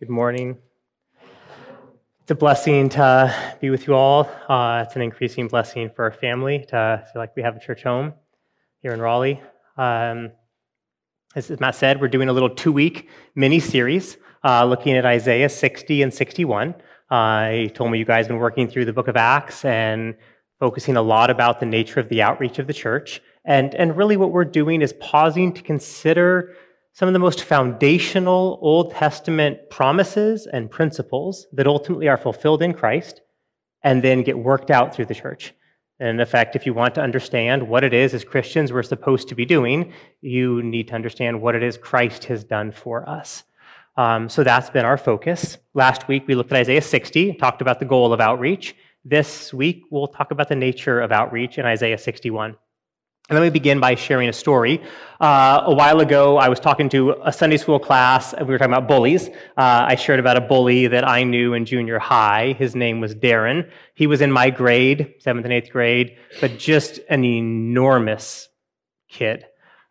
Good morning. It's a blessing to be with you all. Uh, it's an increasing blessing for our family to feel like we have a church home here in Raleigh. Um, as Matt said, we're doing a little two week mini series uh, looking at Isaiah 60 and 61. Uh, he told me you guys have been working through the book of Acts and focusing a lot about the nature of the outreach of the church. And, and really, what we're doing is pausing to consider some of the most foundational Old Testament promises and principles that ultimately are fulfilled in Christ and then get worked out through the church. And in effect, if you want to understand what it is as Christians we're supposed to be doing, you need to understand what it is Christ has done for us. Um, so that's been our focus. Last week we looked at Isaiah 60, talked about the goal of outreach. This week we'll talk about the nature of outreach in Isaiah 61. And let me begin by sharing a story. Uh, a while ago, I was talking to a Sunday school class, and we were talking about bullies. Uh, I shared about a bully that I knew in junior high. His name was Darren. He was in my grade, seventh and eighth grade, but just an enormous kid.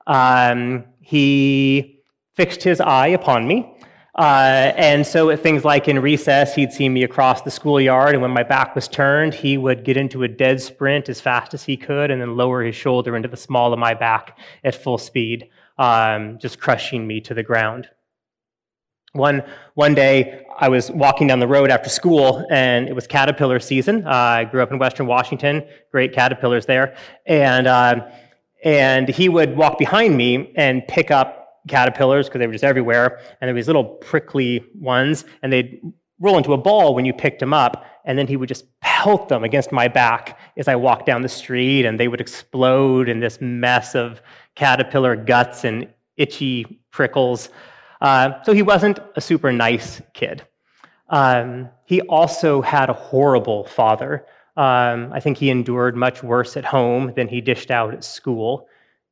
Um, he fixed his eye upon me. Uh, and so at things like in recess, he'd see me across the schoolyard, and when my back was turned, he would get into a dead sprint as fast as he could, and then lower his shoulder into the small of my back at full speed, um, just crushing me to the ground. One, one day, I was walking down the road after school, and it was caterpillar season. Uh, I grew up in Western Washington, great caterpillars there. And, uh, and he would walk behind me and pick up caterpillars because they were just everywhere, and there were these little prickly ones, and they'd roll into a ball when you picked them up, and then he would just pelt them against my back as I walked down the street, and they would explode in this mess of caterpillar guts and itchy prickles. Uh, so he wasn't a super nice kid. Um, he also had a horrible father. Um, I think he endured much worse at home than he dished out at school.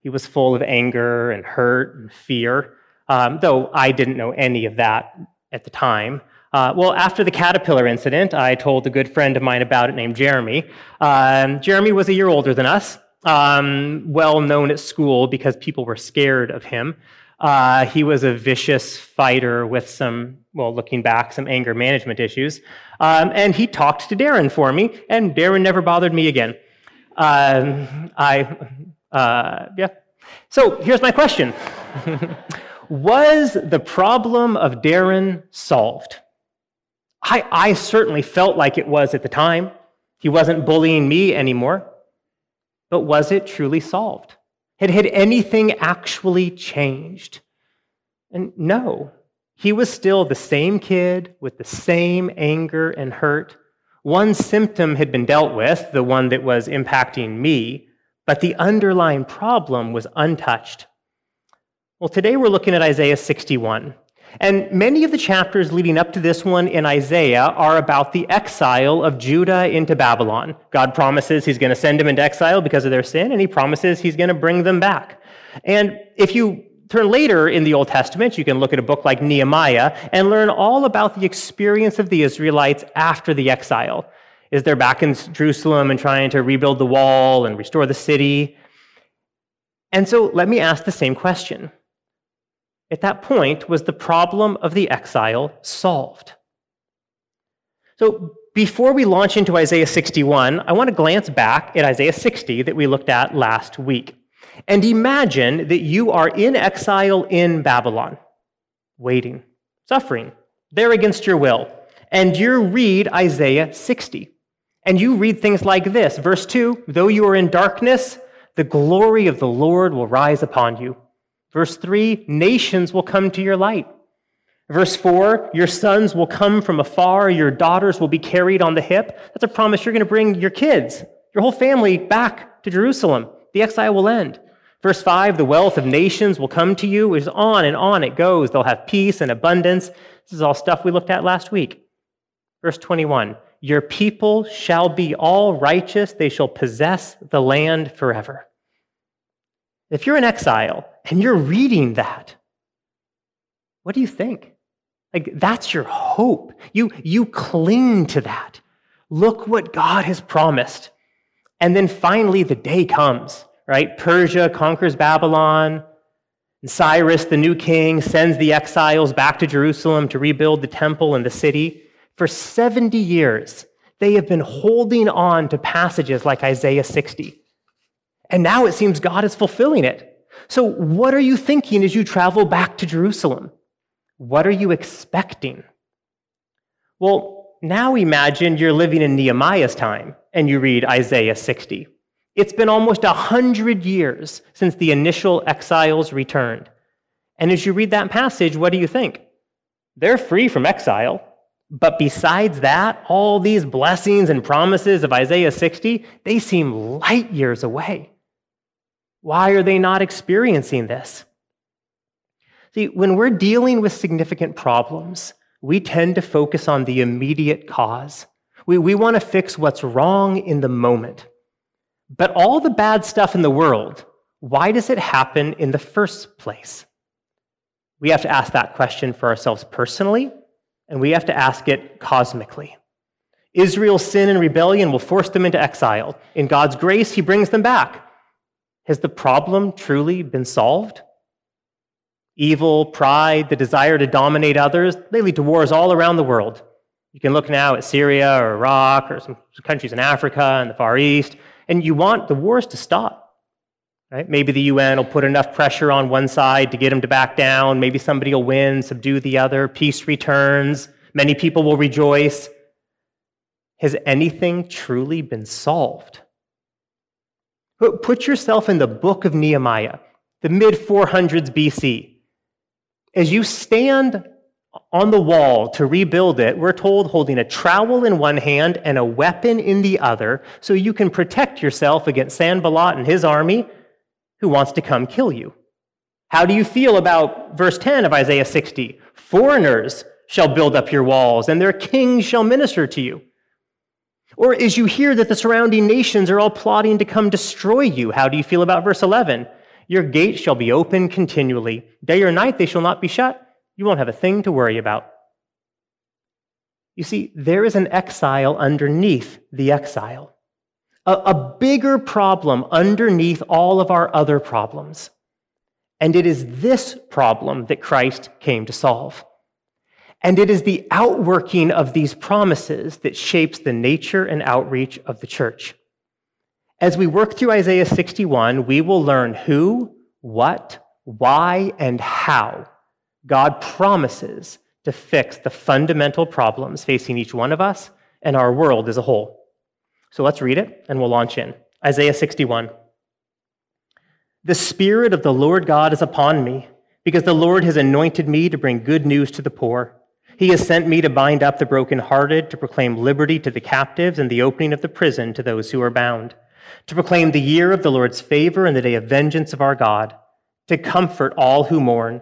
He was full of anger and hurt and fear, um, though I didn't know any of that at the time. Uh, well, after the caterpillar incident, I told a good friend of mine about it named Jeremy. Um, Jeremy was a year older than us, um, well known at school because people were scared of him. Uh, he was a vicious fighter with some, well, looking back, some anger management issues. Um, and he talked to Darren for me, and Darren never bothered me again. Um, I uh, yeah. So here's my question Was the problem of Darren solved? I, I certainly felt like it was at the time. He wasn't bullying me anymore. But was it truly solved? Had, had anything actually changed? And no, he was still the same kid with the same anger and hurt. One symptom had been dealt with, the one that was impacting me, but the underlying problem was untouched. Well, today we're looking at Isaiah 61. And many of the chapters leading up to this one in Isaiah are about the exile of Judah into Babylon. God promises he's going to send them into exile because of their sin, and he promises he's going to bring them back. And if you turn later in the Old Testament, you can look at a book like Nehemiah and learn all about the experience of the Israelites after the exile is they're back in Jerusalem and trying to rebuild the wall and restore the city. And so let me ask the same question. At that point, was the problem of the exile solved? So before we launch into Isaiah 61, I want to glance back at Isaiah 60 that we looked at last week. And imagine that you are in exile in Babylon, waiting, suffering, there against your will. And you read Isaiah 60. And you read things like this Verse 2 Though you are in darkness, the glory of the Lord will rise upon you. Verse 3 Nations will come to your light. Verse 4 Your sons will come from afar, your daughters will be carried on the hip. That's a promise you're going to bring your kids, your whole family back to Jerusalem. The exile will end. Verse 5 The wealth of nations will come to you. It's on and on it goes. They'll have peace and abundance. This is all stuff we looked at last week. Verse 21 your people shall be all righteous, they shall possess the land forever. If you're in exile and you're reading that, what do you think? Like, that's your hope. You, you cling to that. Look what God has promised. And then finally, the day comes, right? Persia conquers Babylon. And Cyrus, the new king, sends the exiles back to Jerusalem to rebuild the temple and the city. For 70 years, they have been holding on to passages like Isaiah 60. And now it seems God is fulfilling it. So, what are you thinking as you travel back to Jerusalem? What are you expecting? Well, now imagine you're living in Nehemiah's time and you read Isaiah 60. It's been almost a hundred years since the initial exiles returned. And as you read that passage, what do you think? They're free from exile. But besides that, all these blessings and promises of Isaiah 60, they seem light years away. Why are they not experiencing this? See, when we're dealing with significant problems, we tend to focus on the immediate cause. We, we want to fix what's wrong in the moment. But all the bad stuff in the world, why does it happen in the first place? We have to ask that question for ourselves personally, and we have to ask it cosmically. Israel's sin and rebellion will force them into exile. In God's grace, He brings them back. Has the problem truly been solved? Evil, pride, the desire to dominate others, they lead to wars all around the world. You can look now at Syria or Iraq or some countries in Africa and the Far East, and you want the wars to stop. Right? Maybe the UN will put enough pressure on one side to get them to back down. Maybe somebody will win, subdue the other. Peace returns. Many people will rejoice. Has anything truly been solved? Put yourself in the book of Nehemiah, the mid 400s BC. As you stand on the wall to rebuild it, we're told holding a trowel in one hand and a weapon in the other so you can protect yourself against Sanballat and his army who wants to come kill you. How do you feel about verse 10 of Isaiah 60? Foreigners shall build up your walls and their kings shall minister to you. Or as you hear that the surrounding nations are all plotting to come destroy you, how do you feel about verse 11? Your gates shall be open continually. Day or night they shall not be shut. You won't have a thing to worry about. You see, there is an exile underneath the exile, a, a bigger problem underneath all of our other problems. And it is this problem that Christ came to solve. And it is the outworking of these promises that shapes the nature and outreach of the church. As we work through Isaiah 61, we will learn who, what, why, and how God promises to fix the fundamental problems facing each one of us and our world as a whole. So let's read it and we'll launch in. Isaiah 61. The Spirit of the Lord God is upon me, because the Lord has anointed me to bring good news to the poor. He has sent me to bind up the brokenhearted, to proclaim liberty to the captives, and the opening of the prison to those who are bound, to proclaim the year of the Lord's favor and the day of vengeance of our God, to comfort all who mourn,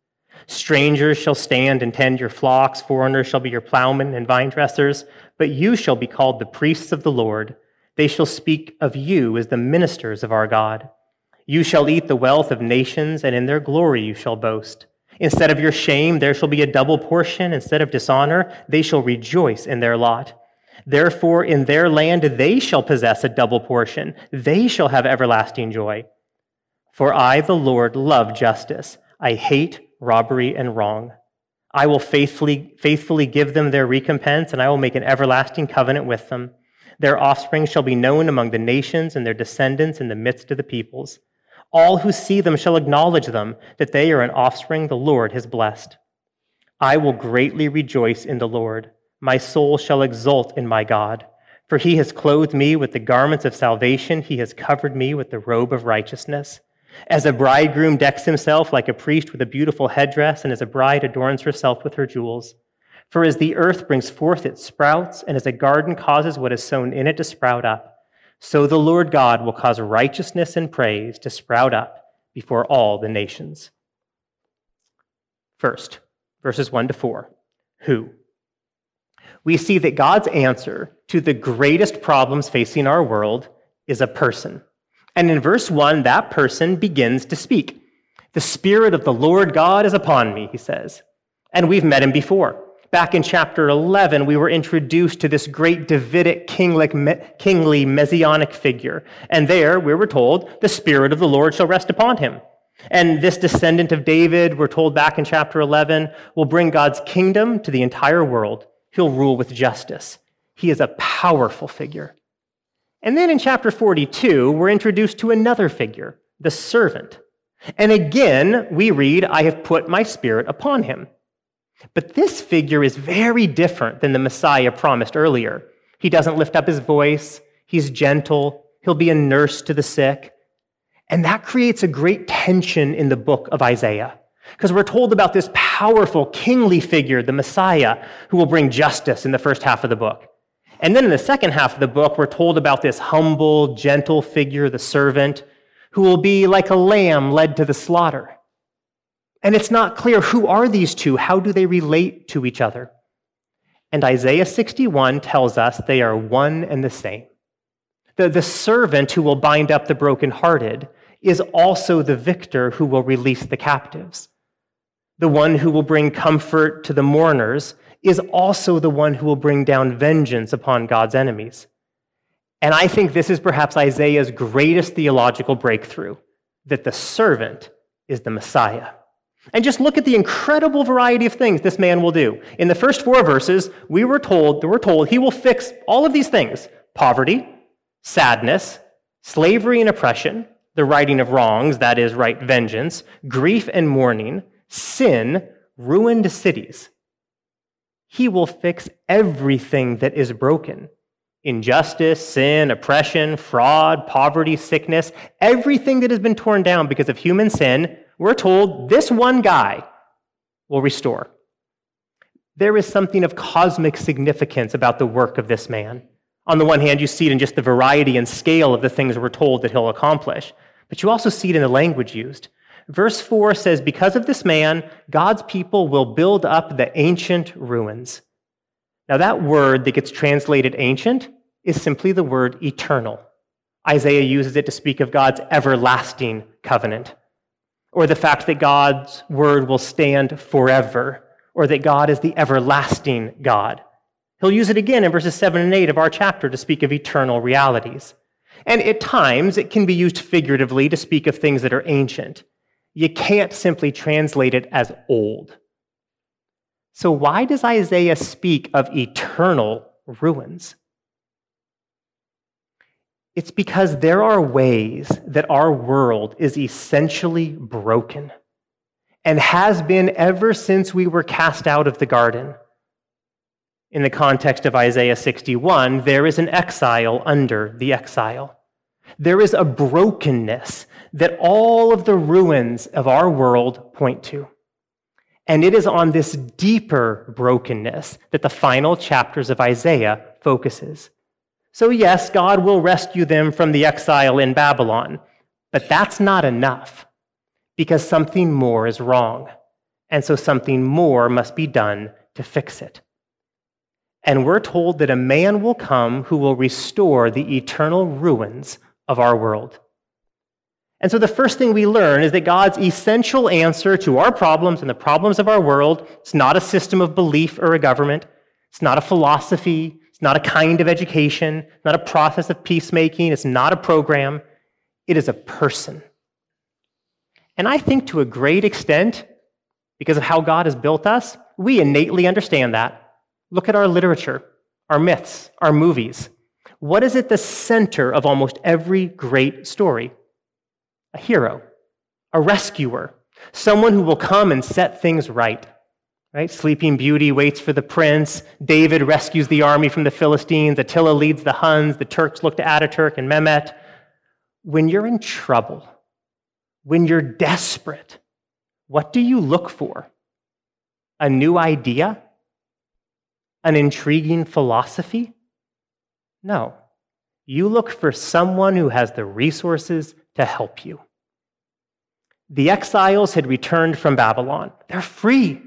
Strangers shall stand and tend your flocks. Foreigners shall be your plowmen and vine dressers. But you shall be called the priests of the Lord. They shall speak of you as the ministers of our God. You shall eat the wealth of nations, and in their glory you shall boast. Instead of your shame, there shall be a double portion. Instead of dishonor, they shall rejoice in their lot. Therefore, in their land they shall possess a double portion. They shall have everlasting joy. For I, the Lord, love justice. I hate robbery and wrong. I will faithfully, faithfully give them their recompense, and I will make an everlasting covenant with them. Their offspring shall be known among the nations, and their descendants in the midst of the peoples. All who see them shall acknowledge them, that they are an offspring the Lord has blessed. I will greatly rejoice in the Lord. My soul shall exult in my God, for he has clothed me with the garments of salvation, he has covered me with the robe of righteousness. As a bridegroom decks himself like a priest with a beautiful headdress, and as a bride adorns herself with her jewels. For as the earth brings forth its sprouts, and as a garden causes what is sown in it to sprout up, so the Lord God will cause righteousness and praise to sprout up before all the nations. First, verses 1 to 4. Who? we see that God's answer to the greatest problems facing our world is a person. And in verse 1, that person begins to speak. The Spirit of the Lord God is upon me, he says. And we've met him before. Back in chapter 11, we were introduced to this great Davidic kingly messianic figure. And there we were told, the Spirit of the Lord shall rest upon him. And this descendant of David, we're told back in chapter 11, will bring God's kingdom to the entire world. He'll rule with justice. He is a powerful figure. And then in chapter 42, we're introduced to another figure, the servant. And again, we read, I have put my spirit upon him. But this figure is very different than the Messiah promised earlier. He doesn't lift up his voice, he's gentle, he'll be a nurse to the sick. And that creates a great tension in the book of Isaiah. Because we're told about this powerful kingly figure, the Messiah, who will bring justice in the first half of the book. And then in the second half of the book, we're told about this humble, gentle figure, the servant, who will be like a lamb led to the slaughter. And it's not clear who are these two? How do they relate to each other? And Isaiah 61 tells us they are one and the same. The, the servant who will bind up the brokenhearted is also the victor who will release the captives. The one who will bring comfort to the mourners is also the one who will bring down vengeance upon God's enemies. And I think this is perhaps Isaiah's greatest theological breakthrough that the servant is the Messiah. And just look at the incredible variety of things this man will do. In the first four verses, we were told, we're told he will fix all of these things poverty, sadness, slavery and oppression, the righting of wrongs, that is, right vengeance, grief and mourning, sin, ruined cities. He will fix everything that is broken injustice, sin, oppression, fraud, poverty, sickness, everything that has been torn down because of human sin, we're told this one guy will restore. There is something of cosmic significance about the work of this man. On the one hand, you see it in just the variety and scale of the things we're told that he'll accomplish, but you also see it in the language used. Verse 4 says, Because of this man, God's people will build up the ancient ruins. Now, that word that gets translated ancient is simply the word eternal. Isaiah uses it to speak of God's everlasting covenant, or the fact that God's word will stand forever, or that God is the everlasting God. He'll use it again in verses 7 and 8 of our chapter to speak of eternal realities. And at times, it can be used figuratively to speak of things that are ancient. You can't simply translate it as old. So, why does Isaiah speak of eternal ruins? It's because there are ways that our world is essentially broken and has been ever since we were cast out of the garden. In the context of Isaiah 61, there is an exile under the exile. There is a brokenness that all of the ruins of our world point to. And it is on this deeper brokenness that the final chapters of Isaiah focuses. So, yes, God will rescue them from the exile in Babylon, but that's not enough because something more is wrong. And so something more must be done to fix it. And we're told that a man will come who will restore the eternal ruins of our world. And so the first thing we learn is that God's essential answer to our problems and the problems of our world is not a system of belief or a government. It's not a philosophy. It's not a kind of education. It's not a process of peacemaking. It's not a program. It is a person. And I think to a great extent, because of how God has built us, we innately understand that. Look at our literature, our myths, our movies. What is at the center of almost every great story? A hero, a rescuer, someone who will come and set things right. Right? Sleeping Beauty waits for the prince. David rescues the army from the Philistines. Attila leads the Huns. The Turks look to Ataturk and Mehmet. When you're in trouble, when you're desperate, what do you look for? A new idea? An intriguing philosophy? No. You look for someone who has the resources to help you. The exiles had returned from Babylon. They're free,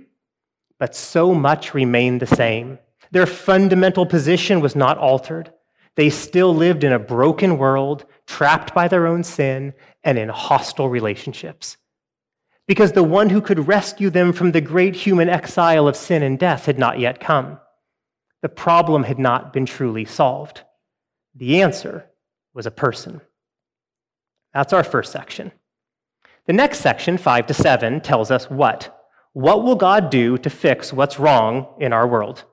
but so much remained the same. Their fundamental position was not altered. They still lived in a broken world, trapped by their own sin, and in hostile relationships. Because the one who could rescue them from the great human exile of sin and death had not yet come. The problem had not been truly solved. The answer was a person. That's our first section. The next section, 5 to 7, tells us what? What will God do to fix what's wrong in our world?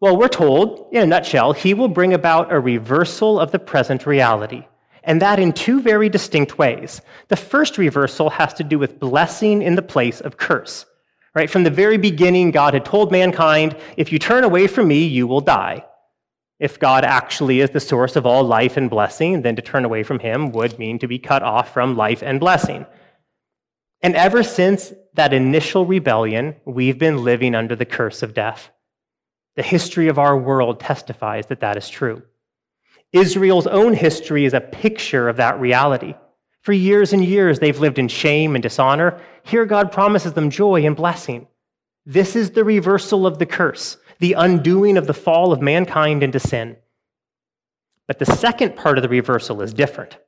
Well, we're told, in a nutshell, he will bring about a reversal of the present reality, and that in two very distinct ways. The first reversal has to do with blessing in the place of curse. Right? From the very beginning, God had told mankind, if you turn away from me, you will die. If God actually is the source of all life and blessing, then to turn away from him would mean to be cut off from life and blessing. And ever since that initial rebellion, we've been living under the curse of death. The history of our world testifies that that is true. Israel's own history is a picture of that reality. For years and years, they've lived in shame and dishonor. Here, God promises them joy and blessing. This is the reversal of the curse, the undoing of the fall of mankind into sin. But the second part of the reversal is different.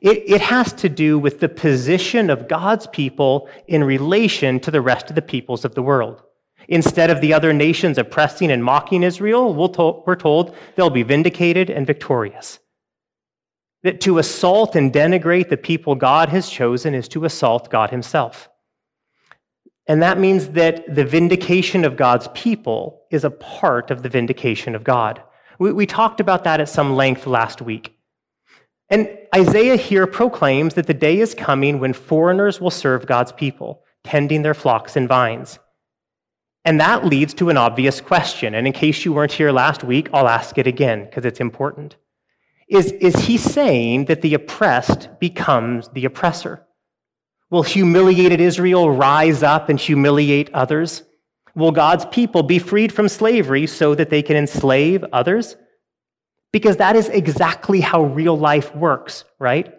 It, it has to do with the position of God's people in relation to the rest of the peoples of the world. Instead of the other nations oppressing and mocking Israel, we're told they'll be vindicated and victorious. That to assault and denigrate the people God has chosen is to assault God Himself. And that means that the vindication of God's people is a part of the vindication of God. We, we talked about that at some length last week. And Isaiah here proclaims that the day is coming when foreigners will serve God's people, tending their flocks and vines. And that leads to an obvious question. And in case you weren't here last week, I'll ask it again because it's important. Is, is he saying that the oppressed becomes the oppressor? Will humiliated Israel rise up and humiliate others? Will God's people be freed from slavery so that they can enslave others? Because that is exactly how real life works, right?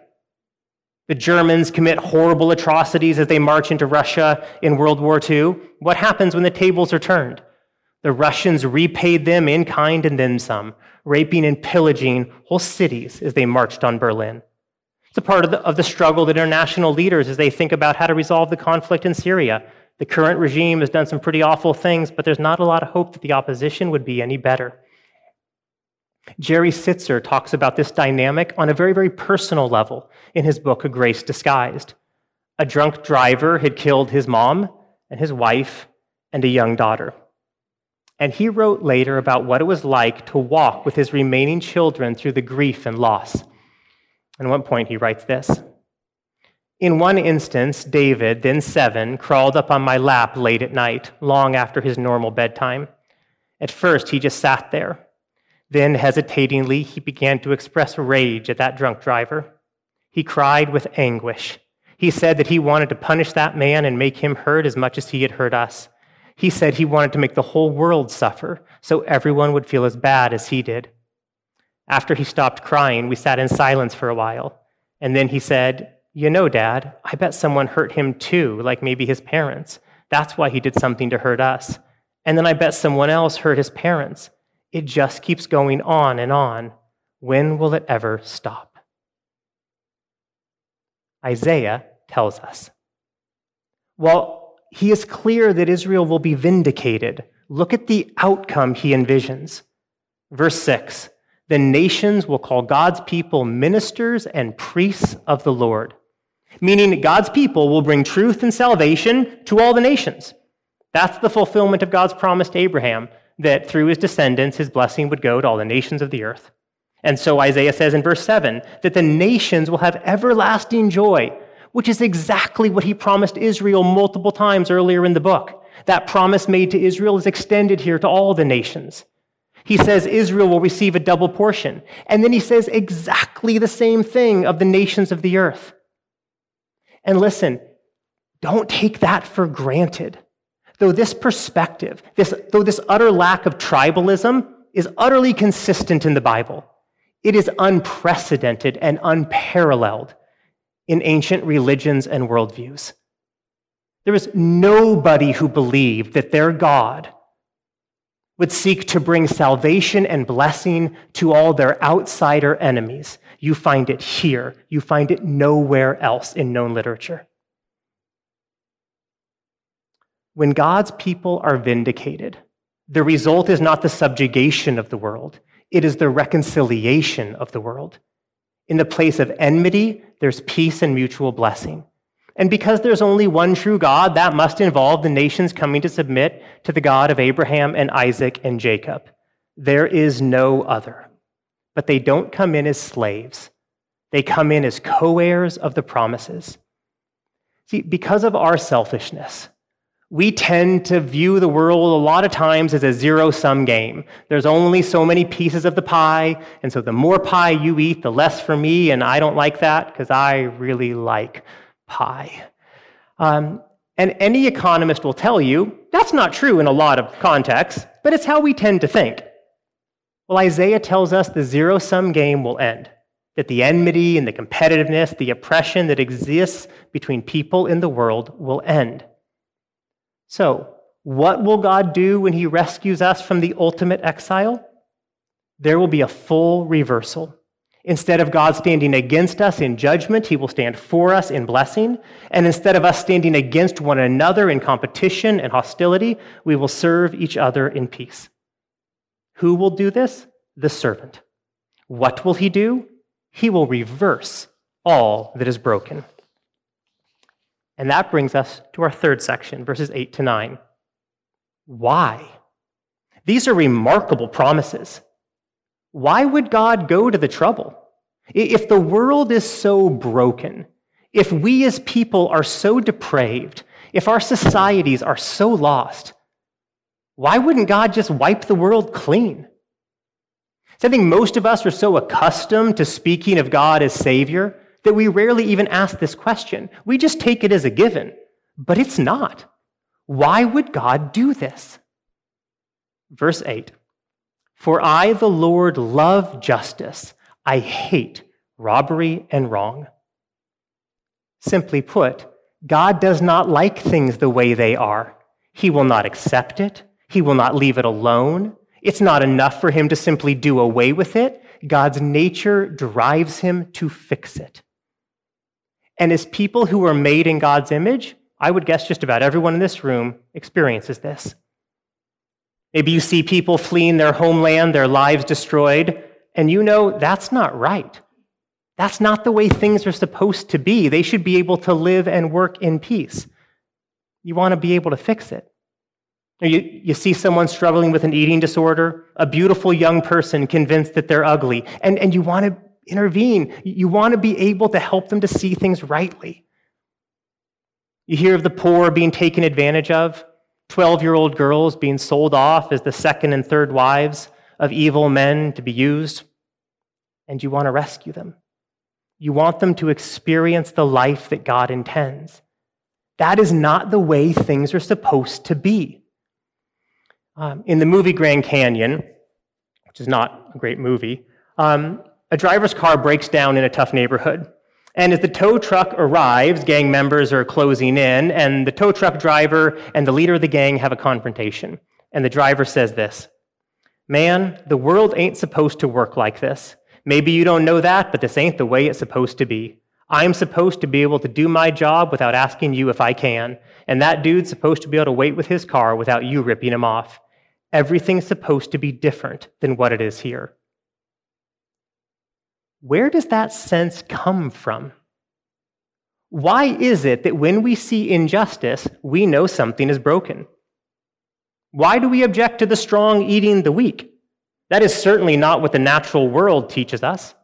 The Germans commit horrible atrocities as they march into Russia in World War II. What happens when the tables are turned? The Russians repaid them in kind and then some, raping and pillaging whole cities as they marched on Berlin. It's a part of the, of the struggle that international leaders as they think about how to resolve the conflict in Syria. The current regime has done some pretty awful things, but there's not a lot of hope that the opposition would be any better. Jerry Sittser talks about this dynamic on a very, very personal level in his book, A Grace Disguised. A drunk driver had killed his mom and his wife and a young daughter. And he wrote later about what it was like to walk with his remaining children through the grief and loss. At one point, he writes this In one instance, David, then seven, crawled up on my lap late at night, long after his normal bedtime. At first, he just sat there then, hesitatingly, he began to express rage at that drunk driver. He cried with anguish. He said that he wanted to punish that man and make him hurt as much as he had hurt us. He said he wanted to make the whole world suffer so everyone would feel as bad as he did. After he stopped crying, we sat in silence for a while. And then he said, You know, Dad, I bet someone hurt him too, like maybe his parents. That's why he did something to hurt us. And then I bet someone else hurt his parents. It just keeps going on and on. When will it ever stop? Isaiah tells us. Well, he is clear that Israel will be vindicated. Look at the outcome he envisions. Verse 6 The nations will call God's people ministers and priests of the Lord, meaning God's people will bring truth and salvation to all the nations. That's the fulfillment of God's promise to Abraham that through his descendants, his blessing would go to all the nations of the earth. And so Isaiah says in verse 7 that the nations will have everlasting joy, which is exactly what he promised Israel multiple times earlier in the book. That promise made to Israel is extended here to all the nations. He says Israel will receive a double portion. And then he says exactly the same thing of the nations of the earth. And listen, don't take that for granted. Though this perspective, this, though this utter lack of tribalism is utterly consistent in the Bible, it is unprecedented and unparalleled in ancient religions and worldviews. There was nobody who believed that their God would seek to bring salvation and blessing to all their outsider enemies. You find it here. You find it nowhere else in known literature. When God's people are vindicated, the result is not the subjugation of the world, it is the reconciliation of the world. In the place of enmity, there's peace and mutual blessing. And because there's only one true God, that must involve the nations coming to submit to the God of Abraham and Isaac and Jacob. There is no other. But they don't come in as slaves, they come in as co heirs of the promises. See, because of our selfishness, we tend to view the world a lot of times as a zero sum game. There's only so many pieces of the pie, and so the more pie you eat, the less for me, and I don't like that because I really like pie. Um, and any economist will tell you that's not true in a lot of contexts, but it's how we tend to think. Well, Isaiah tells us the zero sum game will end, that the enmity and the competitiveness, the oppression that exists between people in the world will end. So, what will God do when He rescues us from the ultimate exile? There will be a full reversal. Instead of God standing against us in judgment, He will stand for us in blessing. And instead of us standing against one another in competition and hostility, we will serve each other in peace. Who will do this? The servant. What will He do? He will reverse all that is broken. And that brings us to our third section, verses 8 to 9. Why? These are remarkable promises. Why would God go to the trouble? If the world is so broken, if we as people are so depraved, if our societies are so lost, why wouldn't God just wipe the world clean? So I think most of us are so accustomed to speaking of God as Savior that we rarely even ask this question. We just take it as a given, but it's not. Why would God do this? Verse 8 For I, the Lord, love justice. I hate robbery and wrong. Simply put, God does not like things the way they are. He will not accept it. He will not leave it alone. It's not enough for him to simply do away with it. God's nature drives him to fix it. And as people who are made in God's image, I would guess just about everyone in this room experiences this. Maybe you see people fleeing their homeland, their lives destroyed, and you know that's not right. That's not the way things are supposed to be. They should be able to live and work in peace. You want to be able to fix it. You, you see someone struggling with an eating disorder, a beautiful young person convinced that they're ugly, and, and you want to intervene. You want to be able to help them to see things rightly. You hear of the poor being taken advantage of, 12 year old girls being sold off as the second and third wives of evil men to be used, and you want to rescue them. You want them to experience the life that God intends. That is not the way things are supposed to be. Um, in the movie Grand Canyon, which is not a great movie, um, a driver's car breaks down in a tough neighborhood. And as the tow truck arrives, gang members are closing in, and the tow truck driver and the leader of the gang have a confrontation. And the driver says this Man, the world ain't supposed to work like this. Maybe you don't know that, but this ain't the way it's supposed to be. I'm supposed to be able to do my job without asking you if I can, and that dude's supposed to be able to wait with his car without you ripping him off. Everything's supposed to be different than what it is here. Where does that sense come from? Why is it that when we see injustice, we know something is broken? Why do we object to the strong eating the weak? That is certainly not what the natural world teaches us.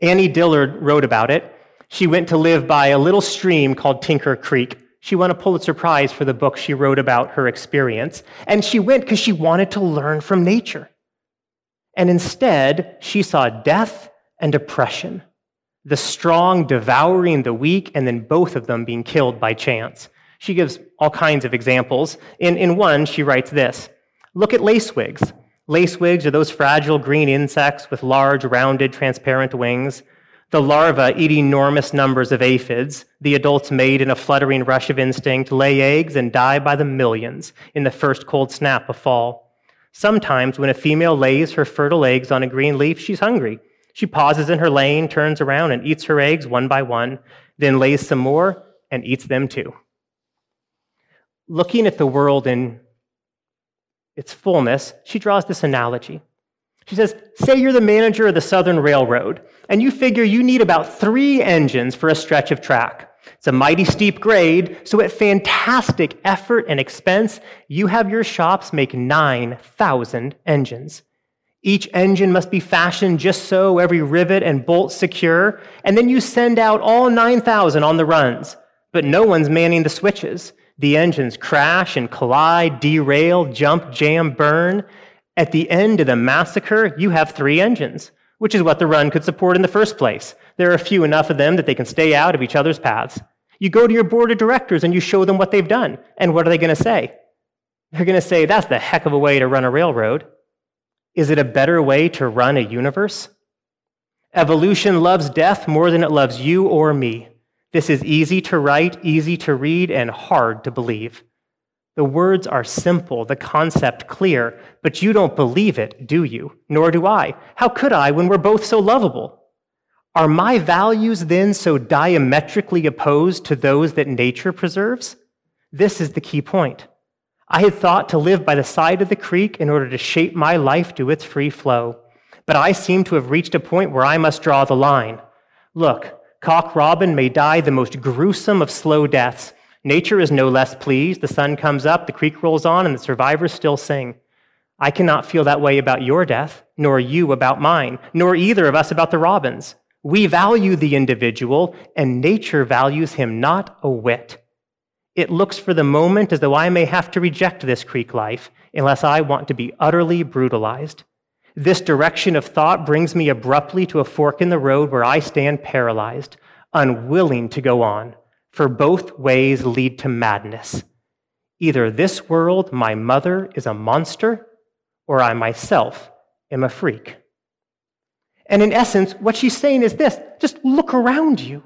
Annie Dillard wrote about it. She went to live by a little stream called Tinker Creek. She won a Pulitzer Prize for the book she wrote about her experience. And she went because she wanted to learn from nature. And instead, she saw death and oppression, the strong devouring the weak, and then both of them being killed by chance. She gives all kinds of examples. In, in one, she writes this Look at lacewings. Lacewings are those fragile green insects with large, rounded, transparent wings. The larvae eat enormous numbers of aphids. The adults made in a fluttering rush of instinct, lay eggs, and die by the millions in the first cold snap of fall. Sometimes, when a female lays her fertile eggs on a green leaf, she's hungry. She pauses in her laying, turns around, and eats her eggs one by one, then lays some more and eats them too. Looking at the world in its fullness, she draws this analogy. She says, Say you're the manager of the Southern Railroad, and you figure you need about three engines for a stretch of track. It's a mighty steep grade, so at fantastic effort and expense, you have your shops make 9,000 engines. Each engine must be fashioned just so, every rivet and bolt secure, and then you send out all 9,000 on the runs. But no one's manning the switches. The engines crash and collide, derail, jump, jam, burn. At the end of the massacre, you have three engines, which is what the run could support in the first place. There are a few enough of them that they can stay out of each other's paths. You go to your board of directors and you show them what they've done. And what are they going to say? They're going to say, that's the heck of a way to run a railroad. Is it a better way to run a universe? Evolution loves death more than it loves you or me. This is easy to write, easy to read, and hard to believe. The words are simple, the concept clear, but you don't believe it, do you? Nor do I. How could I when we're both so lovable? Are my values then so diametrically opposed to those that nature preserves? This is the key point. I had thought to live by the side of the creek in order to shape my life to its free flow, but I seem to have reached a point where I must draw the line. Look, Cock Robin may die the most gruesome of slow deaths. Nature is no less pleased. The sun comes up, the creek rolls on, and the survivors still sing. I cannot feel that way about your death, nor you about mine, nor either of us about the robins. We value the individual, and nature values him not a whit. It looks for the moment as though I may have to reject this creek life unless I want to be utterly brutalized. This direction of thought brings me abruptly to a fork in the road where I stand paralyzed, unwilling to go on, for both ways lead to madness. Either this world, my mother, is a monster, or I myself am a freak. And in essence, what she's saying is this just look around you.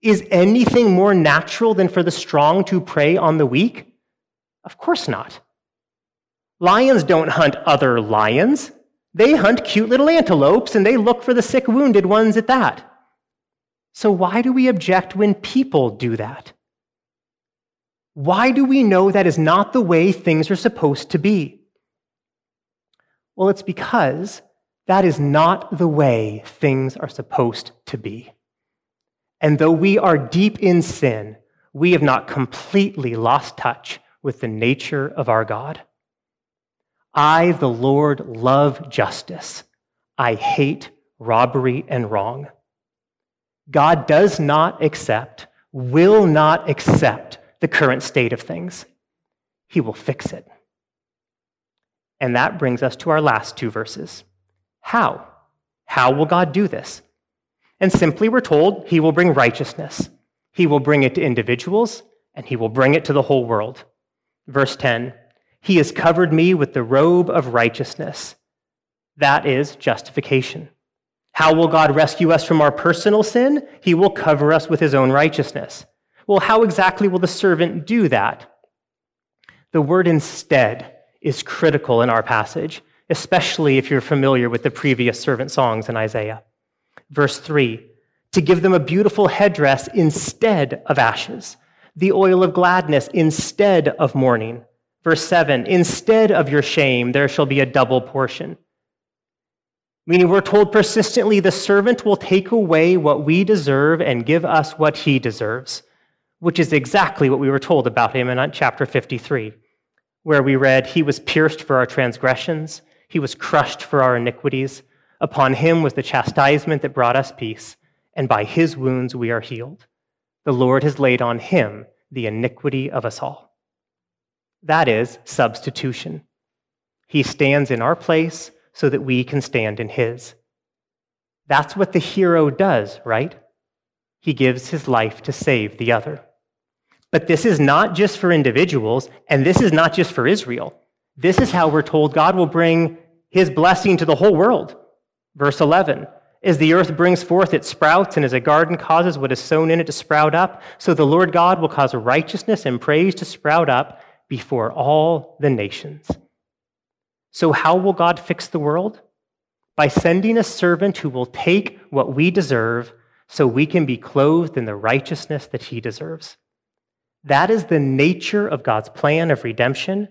Is anything more natural than for the strong to prey on the weak? Of course not. Lions don't hunt other lions. They hunt cute little antelopes and they look for the sick, wounded ones at that. So, why do we object when people do that? Why do we know that is not the way things are supposed to be? Well, it's because that is not the way things are supposed to be. And though we are deep in sin, we have not completely lost touch with the nature of our God. I, the Lord, love justice. I hate robbery and wrong. God does not accept, will not accept the current state of things. He will fix it. And that brings us to our last two verses. How? How will God do this? And simply, we're told he will bring righteousness. He will bring it to individuals, and he will bring it to the whole world. Verse 10 He has covered me with the robe of righteousness. That is justification. How will God rescue us from our personal sin? He will cover us with his own righteousness. Well, how exactly will the servant do that? The word instead is critical in our passage, especially if you're familiar with the previous servant songs in Isaiah. Verse 3 to give them a beautiful headdress instead of ashes, the oil of gladness instead of mourning. Verse 7 Instead of your shame, there shall be a double portion. Meaning, we're told persistently the servant will take away what we deserve and give us what he deserves, which is exactly what we were told about him in chapter 53, where we read, He was pierced for our transgressions, he was crushed for our iniquities. Upon him was the chastisement that brought us peace, and by his wounds we are healed. The Lord has laid on him the iniquity of us all. That is substitution. He stands in our place so that we can stand in his. That's what the hero does, right? He gives his life to save the other. But this is not just for individuals, and this is not just for Israel. This is how we're told God will bring his blessing to the whole world. Verse 11 As the earth brings forth its sprouts, and as a garden causes what is sown in it to sprout up, so the Lord God will cause righteousness and praise to sprout up before all the nations. So, how will God fix the world? By sending a servant who will take what we deserve so we can be clothed in the righteousness that he deserves. That is the nature of God's plan of redemption,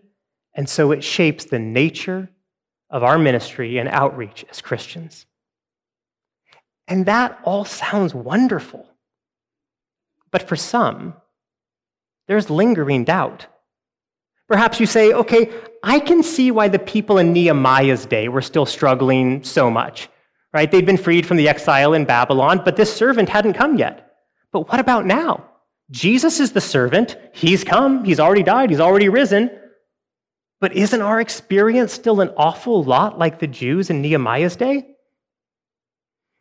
and so it shapes the nature of our ministry and outreach as Christians. And that all sounds wonderful. But for some, there's lingering doubt. Perhaps you say, okay, I can see why the people in Nehemiah's day were still struggling so much, right? They'd been freed from the exile in Babylon, but this servant hadn't come yet. But what about now? Jesus is the servant. He's come. He's already died. He's already risen. But isn't our experience still an awful lot like the Jews in Nehemiah's day?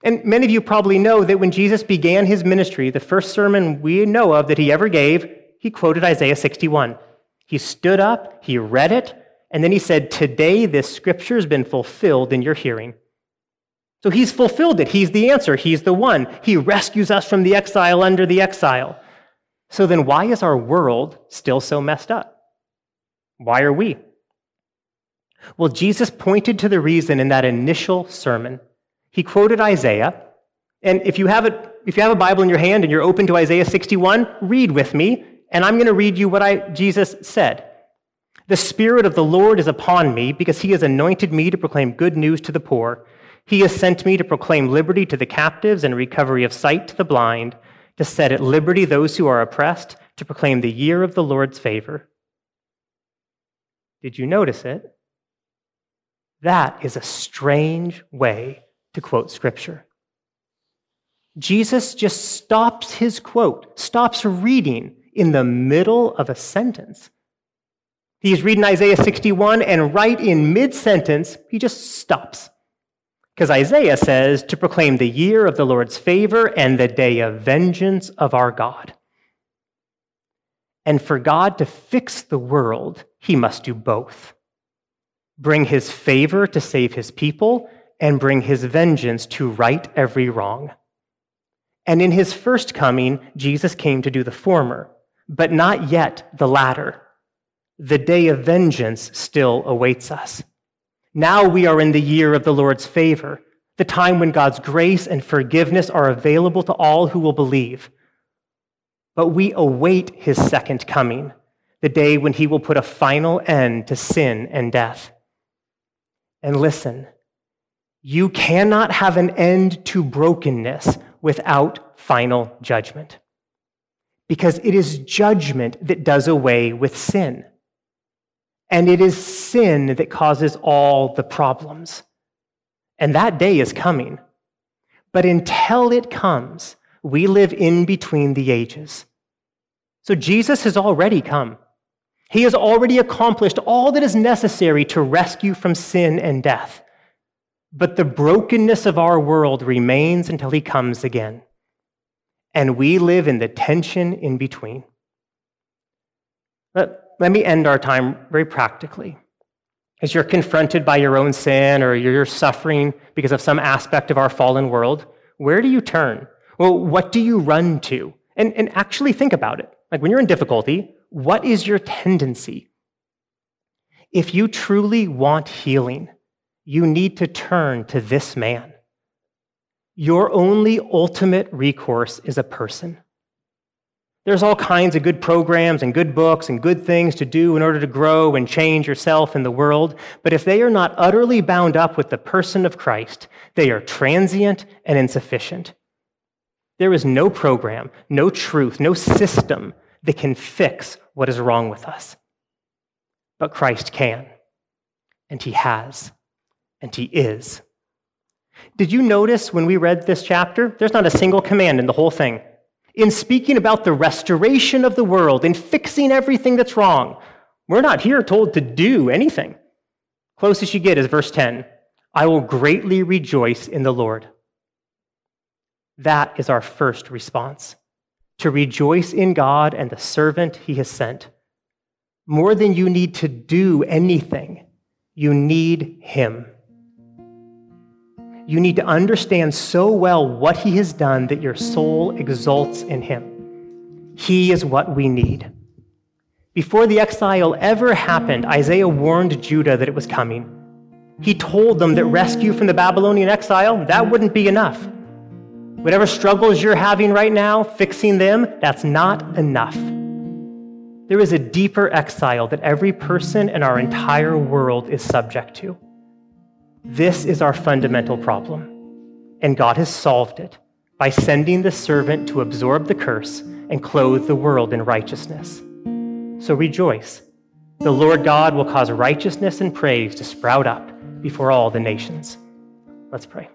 And many of you probably know that when Jesus began his ministry, the first sermon we know of that he ever gave, he quoted Isaiah 61. He stood up, he read it, and then he said, Today this scripture has been fulfilled in your hearing. So he's fulfilled it. He's the answer. He's the one. He rescues us from the exile under the exile. So then, why is our world still so messed up? Why are we? Well, Jesus pointed to the reason in that initial sermon. He quoted Isaiah. And if you have a, if you have a Bible in your hand and you're open to Isaiah 61, read with me. And I'm going to read you what I, Jesus said. The Spirit of the Lord is upon me because he has anointed me to proclaim good news to the poor. He has sent me to proclaim liberty to the captives and recovery of sight to the blind, to set at liberty those who are oppressed, to proclaim the year of the Lord's favor. Did you notice it? That is a strange way to quote Scripture. Jesus just stops his quote, stops reading in the middle of a sentence. He's reading Isaiah 61, and right in mid sentence, he just stops. Because Isaiah says to proclaim the year of the Lord's favor and the day of vengeance of our God. And for God to fix the world, he must do both bring his favor to save his people, and bring his vengeance to right every wrong. And in his first coming, Jesus came to do the former, but not yet the latter. The day of vengeance still awaits us. Now we are in the year of the Lord's favor, the time when God's grace and forgiveness are available to all who will believe. But we await his second coming, the day when he will put a final end to sin and death. And listen, you cannot have an end to brokenness without final judgment. Because it is judgment that does away with sin. And it is sin that causes all the problems. And that day is coming. But until it comes, we live in between the ages. So Jesus has already come. He has already accomplished all that is necessary to rescue from sin and death. But the brokenness of our world remains until he comes again. And we live in the tension in between. Let, let me end our time very practically. As you're confronted by your own sin or you're suffering because of some aspect of our fallen world, where do you turn? Well, what do you run to? And, and actually think about it. Like when you're in difficulty, what is your tendency? If you truly want healing, you need to turn to this man. Your only ultimate recourse is a person. There's all kinds of good programs and good books and good things to do in order to grow and change yourself and the world, but if they are not utterly bound up with the person of Christ, they are transient and insufficient. There is no program, no truth, no system that can fix what is wrong with us. But Christ can, and He has, and He is. Did you notice when we read this chapter? There's not a single command in the whole thing. In speaking about the restoration of the world, in fixing everything that's wrong, we're not here told to do anything. Closest you get is verse 10 I will greatly rejoice in the Lord. That is our first response to rejoice in God and the servant he has sent. More than you need to do anything, you need him. you need to understand so well what he has done that your soul exults in him. He is what we need. Before the exile ever happened, Isaiah warned Judah that it was coming. He told them that rescue from the Babylonian exile, that wouldn't be enough. Whatever struggles you're having right now, fixing them, that's not enough. There is a deeper exile that every person in our entire world is subject to. This is our fundamental problem, and God has solved it by sending the servant to absorb the curse and clothe the world in righteousness. So rejoice. The Lord God will cause righteousness and praise to sprout up before all the nations. Let's pray.